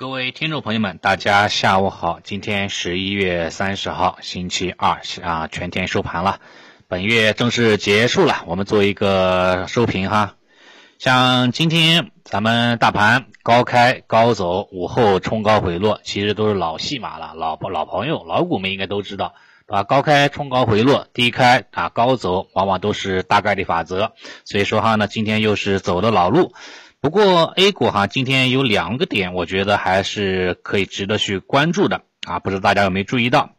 各位听众朋友们，大家下午好。今天十一月三十号，星期二啊，全天收盘了，本月正式结束了。我们做一个收评哈。像今天咱们大盘高开高走，午后冲高回落，其实都是老戏码了，老老朋友、老股民应该都知道，对吧？高开冲高回落，低开啊高走，往往都是大概率法则。所以说哈呢，今天又是走的老路。不过 A 股哈，今天有两个点，我觉得还是可以值得去关注的啊，不知道大家有没有注意到？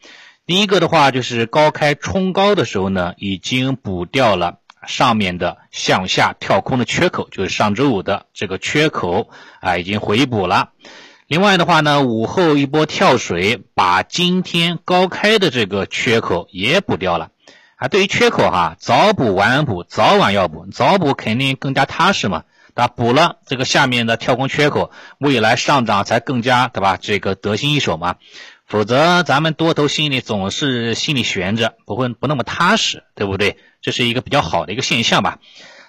第一个的话就是高开冲高的时候呢，已经补掉了上面的向下跳空的缺口，就是上周五的这个缺口啊，已经回补了。另外的话呢，午后一波跳水，把今天高开的这个缺口也补掉了啊。对于缺口哈，早补晚补，早晚要补，早补肯定更加踏实嘛。啊，补了这个下面的跳空缺口，未来上涨才更加对吧？这个得心应手嘛。否则咱们多头心里总是心里悬着，不会不那么踏实，对不对？这是一个比较好的一个现象吧。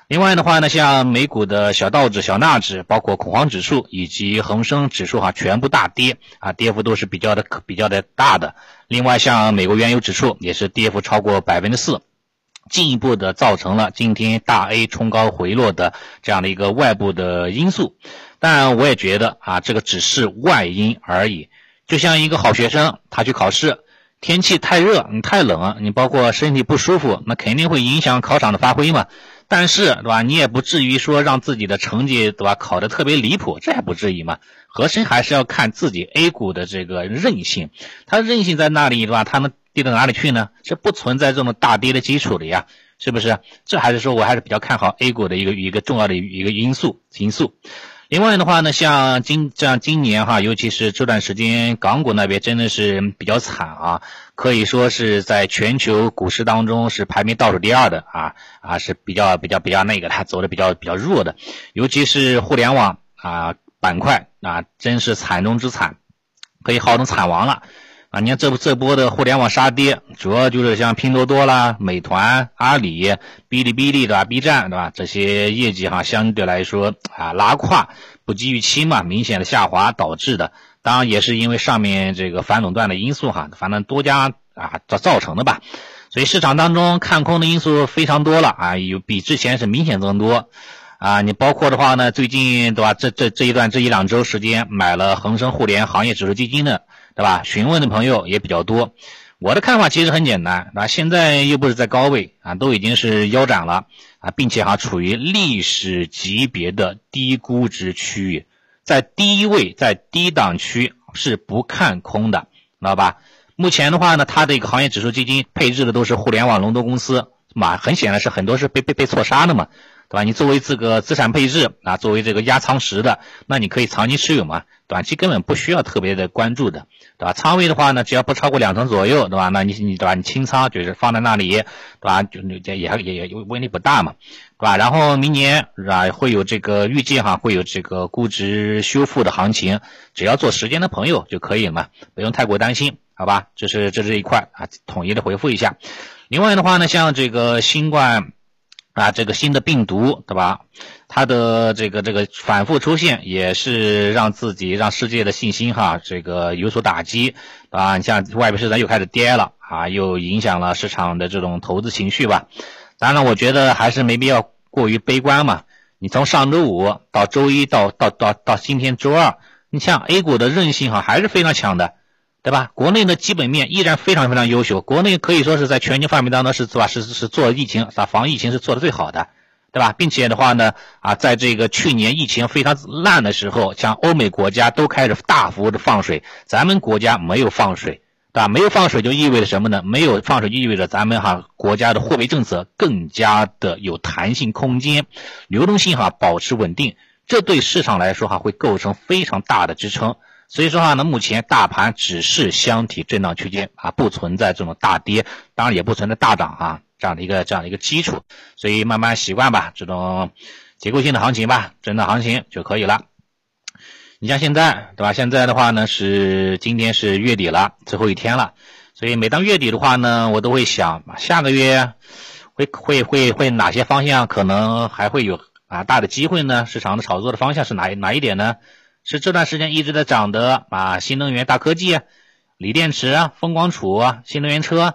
另外的话呢，像美股的小道指、小纳指，包括恐慌指数以及恒生指数哈，全部大跌啊，跌幅都是比较的比较的大的。另外像美国原油指数也是跌幅超过百分之四。进一步的造成了今天大 A 冲高回落的这样的一个外部的因素，但我也觉得啊，这个只是外因而已。就像一个好学生，他去考试，天气太热，你太冷，你包括身体不舒服，那肯定会影响考场的发挥嘛。但是，对吧？你也不至于说让自己的成绩，对吧？考得特别离谱，这还不至于嘛。核心还是要看自己 A 股的这个韧性，它韧性在那里，对吧？它能。跌到哪里去呢？是不存在这种大跌的基础的呀，是不是？这还是说我还是比较看好 A 股的一个一个重要的一个因素因素。另外的话呢，像今像今年哈，尤其是这段时间，港股那边真的是比较惨啊，可以说是在全球股市当中是排名倒数第二的啊啊，是比较比较比较那个的，走的比较比较弱的，尤其是互联网啊板块啊，真是惨中之惨，可以号称惨王了。啊，你看这这波的互联网杀跌，主要就是像拼多多啦、美团、阿里、哔哩哔哩对吧？B 站对吧？这些业绩哈相对来说啊拉胯，不及预期嘛，明显的下滑导致的。当然也是因为上面这个反垄断的因素哈，反正多家啊造造成的吧。所以市场当中看空的因素非常多了啊，有比之前是明显增多啊。你包括的话呢，最近对吧？这这这一段这一两周时间买了恒生互联行业指数基金的。对吧？询问的朋友也比较多。我的看法其实很简单，啊，现在又不是在高位啊，都已经是腰斩了啊，并且哈处于历史级别的低估值区域，在低位在低档区是不看空的，知道吧？目前的话呢，它的一个行业指数基金配置的都是互联网龙头公司，嘛，很显然是很多是被被被错杀的嘛。对吧？你作为这个资产配置啊，作为这个压仓时的，那你可以长期持有嘛，短期根本不需要特别的关注的，对吧？仓位的话呢，只要不超过两成左右，对吧？那你你对吧？你清仓就是放在那里，对吧？就也也也也问题不大嘛，对吧？然后明年是吧，会有这个预计哈，会有这个估值修复的行情，只要做时间的朋友就可以了嘛，不用太过担心，好吧？这是这这一块啊，统一的回复一下。另外的话呢，像这个新冠。啊，这个新的病毒，对吧？它的这个这个反复出现，也是让自己让世界的信心哈，这个有所打击啊。你像外边市场又开始跌了啊，又影响了市场的这种投资情绪吧。当然，我觉得还是没必要过于悲观嘛。你从上周五到周一到到到到今天周二，你像 A 股的韧性哈还是非常强的。对吧？国内的基本面依然非常非常优秀，国内可以说是在全球范围当中是是吧？是是做疫情啊防疫情是做的最好的，对吧？并且的话呢，啊，在这个去年疫情非常烂的时候，像欧美国家都开始大幅的放水，咱们国家没有放水，对吧？没有放水就意味着什么呢？没有放水就意味着咱们哈国家的货币政策更加的有弹性空间，流动性哈保持稳定，这对市场来说哈会构成非常大的支撑。所以说话呢，目前大盘只是箱体震荡区间啊，不存在这种大跌，当然也不存在大涨啊这样的一个这样的一个基础，所以慢慢习惯吧，这种结构性的行情吧，震荡行情就可以了。你像现在对吧？现在的话呢是今天是月底了，最后一天了，所以每当月底的话呢，我都会想下个月会会会会哪些方向可能还会有啊大的机会呢？市场的炒作的方向是哪哪一点呢？是这段时间一直在涨的啊，新能源、大科技、锂电池、风光储、新能源车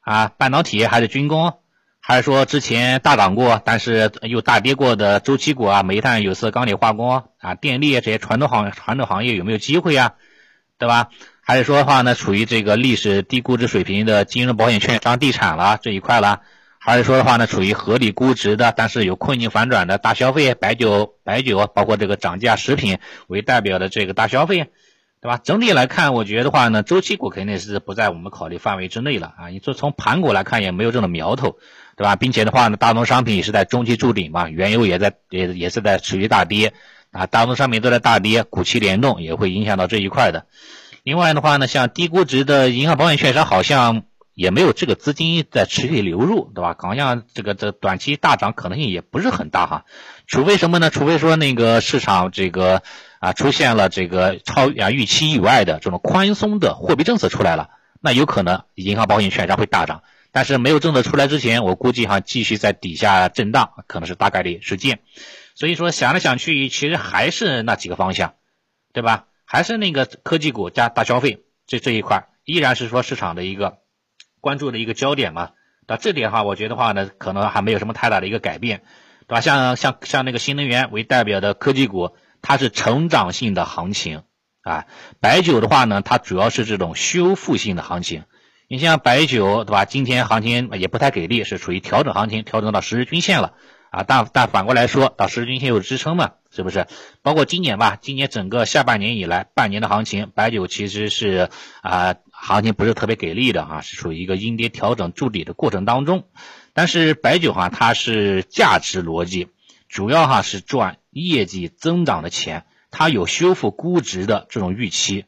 啊，半导体还是军工，还是说之前大涨过但是又大跌过的周期股啊，煤炭、有色、钢铁、化工啊，电力这些传统行传统行业有没有机会啊？对吧？还是说的话呢，处于这个历史低估值水平的金融、保险、券商、地产了这一块了？还是说的话呢，处于合理估值的，但是有困境反转的大消费、白酒、白酒，包括这个涨价食品为代表的这个大消费，对吧？整体来看，我觉得话呢，周期股肯定是不在我们考虑范围之内了啊。你说从盘股来看，也没有这种苗头，对吧？并且的话呢，大宗商品也是在中期筑顶嘛，原油也在也也是在持续大跌啊，大宗商品都在大跌，股期联动也会影响到这一块的。另外的话呢，像低估值的银行、保险、券商，好像。也没有这个资金在持续流入，对吧？好像这个这短期大涨可能性也不是很大哈，除非什么呢？除非说那个市场这个啊出现了这个超啊预期以外的这种宽松的货币政策出来了，那有可能银行、保险、券商会大涨。但是没有政策出来之前，我估计哈继续在底下震荡，可能是大概率事件。所以说想来想去，其实还是那几个方向，对吧？还是那个科技股加大消费这这一块，依然是说市场的一个。关注的一个焦点嘛，那这点哈，我觉得话呢，可能还没有什么太大的一个改变，对吧？像像像那个新能源为代表的科技股，它是成长性的行情啊。白酒的话呢，它主要是这种修复性的行情。你像白酒，对吧？今天行情也不太给力，是处于调整行情，调整到十日均线了啊。但但反过来说，到十日均线有支撑嘛，是不是？包括今年吧，今年整个下半年以来，半年的行情，白酒其实是啊。行情不是特别给力的啊，是处于一个阴跌调整筑底的过程当中。但是白酒哈，它是价值逻辑，主要哈是赚业绩增长的钱，它有修复估值的这种预期，对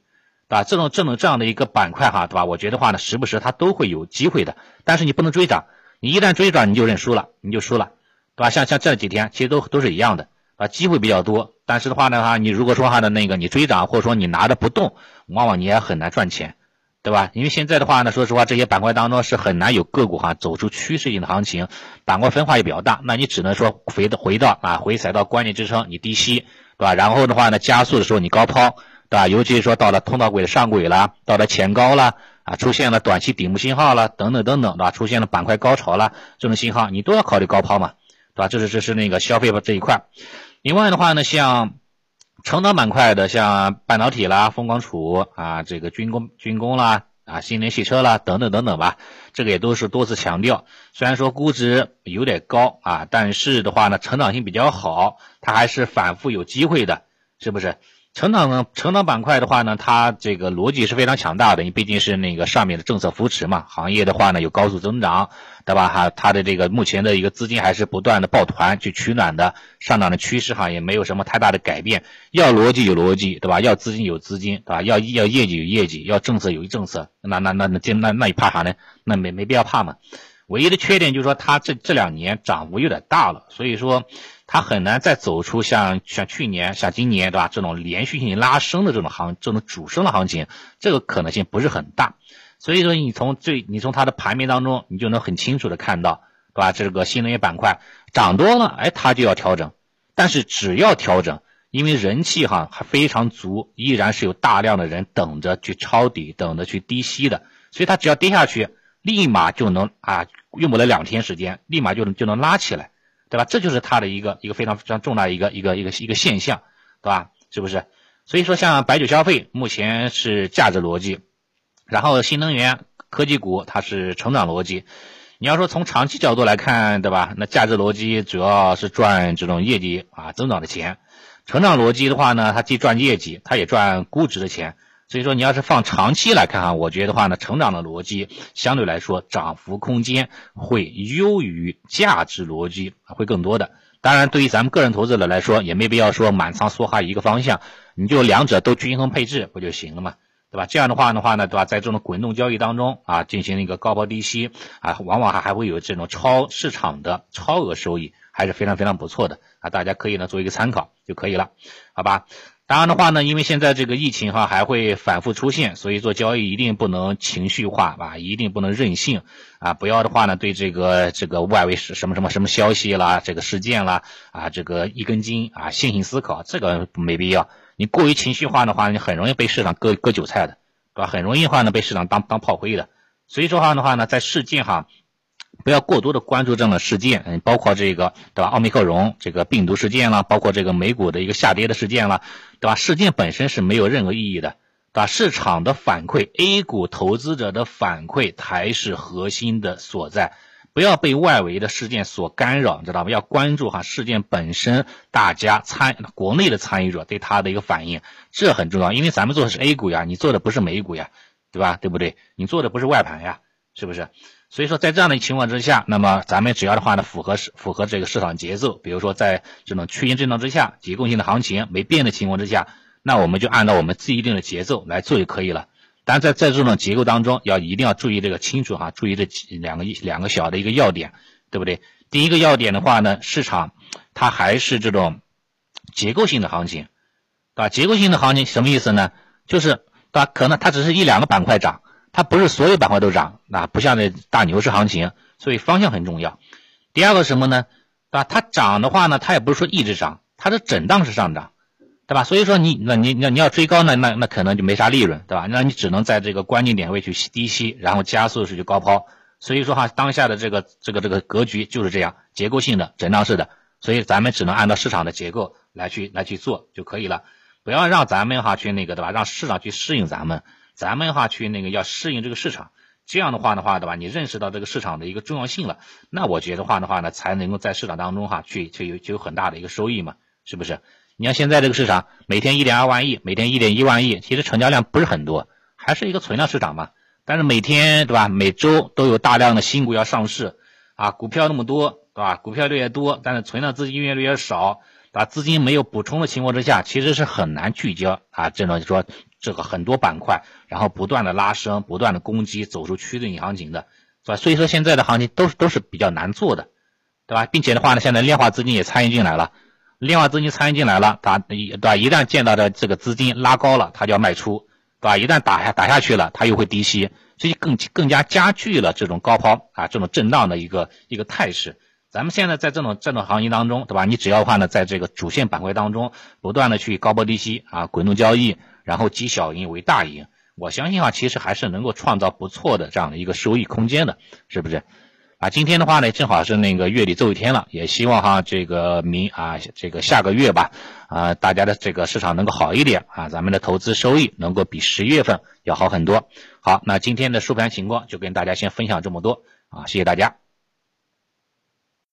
吧？这种这种这样的一个板块哈，对吧？我觉得话呢，时不时它都会有机会的。但是你不能追涨，你一旦追涨你就认输了，你就输了，对吧？像像这几天其实都都是一样的啊，机会比较多，但是的话呢哈，你如果说哈的那个你追涨或者说你拿着不动，往往你也很难赚钱。对吧？因为现在的话呢，说实话，这些板块当中是很难有个股哈走出趋势性的行情，板块分化也比较大。那你只能说回到回到啊，回踩到关键支撑，你低吸，对吧？然后的话呢，加速的时候你高抛，对吧？尤其是说到了通道轨的上轨了，到了前高了啊，出现了短期顶部信号了，等等等等，对吧？出现了板块高潮了这种信号，你都要考虑高抛嘛，对吧？这是这是那个消费这一块。另外的话呢，像。成长板块的，像半导体啦、风光储啊，这个军工、军工啦，啊，新能源汽车啦，等等等等吧，这个也都是多次强调。虽然说估值有点高啊，但是的话呢，成长性比较好，它还是反复有机会的，是不是？成长呢，成长板块的话呢，它这个逻辑是非常强大的，你毕竟是那个上面的政策扶持嘛，行业的话呢有高速增长，对吧？哈，它的这个目前的一个资金还是不断的抱团去取暖的，上涨的趋势哈也没有什么太大的改变。要逻辑有逻辑，对吧？要资金有资金，对吧？要要业绩有业绩，要政策有政策，那那那那那那你怕啥呢？那没没必要怕嘛。唯一的缺点就是说它这这两年涨幅有点大了，所以说。它很难再走出像像去年、像今年，对吧？这种连续性拉升的这种行，这种主升的行情，这个可能性不是很大。所以说，你从最，你从它的盘面当中，你就能很清楚的看到，对吧？这个新能源板块涨多了，哎，它就要调整。但是只要调整，因为人气哈还非常足，依然是有大量的人等着去抄底，等着去低吸的。所以它只要跌下去，立马就能啊，用不了两天时间，立马就能就能拉起来。对吧？这就是它的一个一个非常非常重大一个一个一个一个现象，对吧？是不是？所以说，像白酒消费目前是价值逻辑，然后新能源科技股它是成长逻辑。你要说从长期角度来看，对吧？那价值逻辑主要是赚这种业绩啊增长的钱，成长逻辑的话呢，它既赚业绩，它也赚估值的钱。所以说，你要是放长期来看哈，我觉得话呢，成长的逻辑相对来说涨幅空间会优于价值逻辑，会更多的。当然，对于咱们个人投资者来说，也没必要说满仓梭哈一个方向，你就两者都均衡配置不就行了嘛，对吧？这样的话的话呢，对吧？在这种滚动交易当中啊，进行一个高抛低吸啊，往往还还会有这种超市场的超额收益，还是非常非常不错的啊，大家可以呢做一个参考就可以了，好吧？当然的话呢，因为现在这个疫情哈还会反复出现，所以做交易一定不能情绪化吧，一定不能任性啊！不要的话呢，对这个这个外围是什么什么什么消息啦，这个事件啦啊，这个一根筋啊，线性思考，这个没必要。你过于情绪化的话，你很容易被市场割割韭菜的，对吧？很容易的话呢被市场当当炮灰的。所以说话的话呢，在事件哈，不要过多的关注这样的事件，嗯，包括这个对吧？奥密克戎这个病毒事件了，包括这个美股的一个下跌的事件了，对吧？事件本身是没有任何意义的，对吧？市场的反馈，A 股投资者的反馈才是核心的所在。不要被外围的事件所干扰，知道吧？要关注哈事件本身，大家参国内的参与者对它的一个反应，这很重要。因为咱们做的是 A 股呀，你做的不是美股呀，对吧？对不对？你做的不是外盘呀，是不是？所以说在这样的情况之下，那么咱们只要的话呢，符合市符合这个市场节奏，比如说在这种区间震荡之下，结构性的行情没变的情况之下，那我们就按照我们自己定的节奏来做就可以了。但在在这种结构当中，要一定要注意这个清楚哈，注意这两个一两个小的一个要点，对不对？第一个要点的话呢，市场它还是这种结构性的行情，对吧？结构性的行情什么意思呢？就是对吧？可能它只是一两个板块涨，它不是所有板块都涨，那不像那大牛市行情，所以方向很重要。第二个什么呢？对吧？它涨的话呢，它也不是说一直涨，它是震荡式上涨。对吧？所以说你那你那你要追高呢，那那可能就没啥利润，对吧？那你只能在这个关键点位去低吸，然后加速式去高抛。所以说哈，当下的这个这个这个格局就是这样，结构性的震荡式的，所以咱们只能按照市场的结构来去来去做就可以了，不要让咱们哈去那个对吧？让市场去适应咱们，咱们哈去那个要适应这个市场。这样的话的话对吧？你认识到这个市场的一个重要性了，那我觉得话的话呢，才能够在市场当中哈去去有就有很大的一个收益嘛，是不是？你看现在这个市场，每天一点二万亿，每天一点一万亿，其实成交量不是很多，还是一个存量市场嘛。但是每天对吧，每周都有大量的新股要上市，啊，股票那么多，对吧？股票越来越多，但是存量资金越来越少，把，资金没有补充的情况之下，其实是很难聚焦啊。这种就说这个很多板块，然后不断的拉升，不断的攻击，走出趋势行情的，是吧？所以说现在的行情都是都是比较难做的，对吧？并且的话呢，现在量化资金也参与进来了。量化资金参与进来了，它对吧？一旦见到的这个资金拉高了，它就要卖出，对吧？一旦打下打下去了，它又会低吸，所以更更加加剧了这种高抛啊，这种震荡的一个一个态势。咱们现在在这种这种行情当中，对吧？你只要话呢，在这个主线板块当中不断的去高抛低吸啊，滚动交易，然后积小赢为大赢，我相信啊，其实还是能够创造不错的这样的一个收益空间的，是不是？啊，今天的话呢，正好是那个月底最后一天了，也希望哈，这个明啊，这个下个月吧，啊，大家的这个市场能够好一点啊，咱们的投资收益能够比十一月份要好很多。好，那今天的收盘情况就跟大家先分享这么多啊，谢谢大家。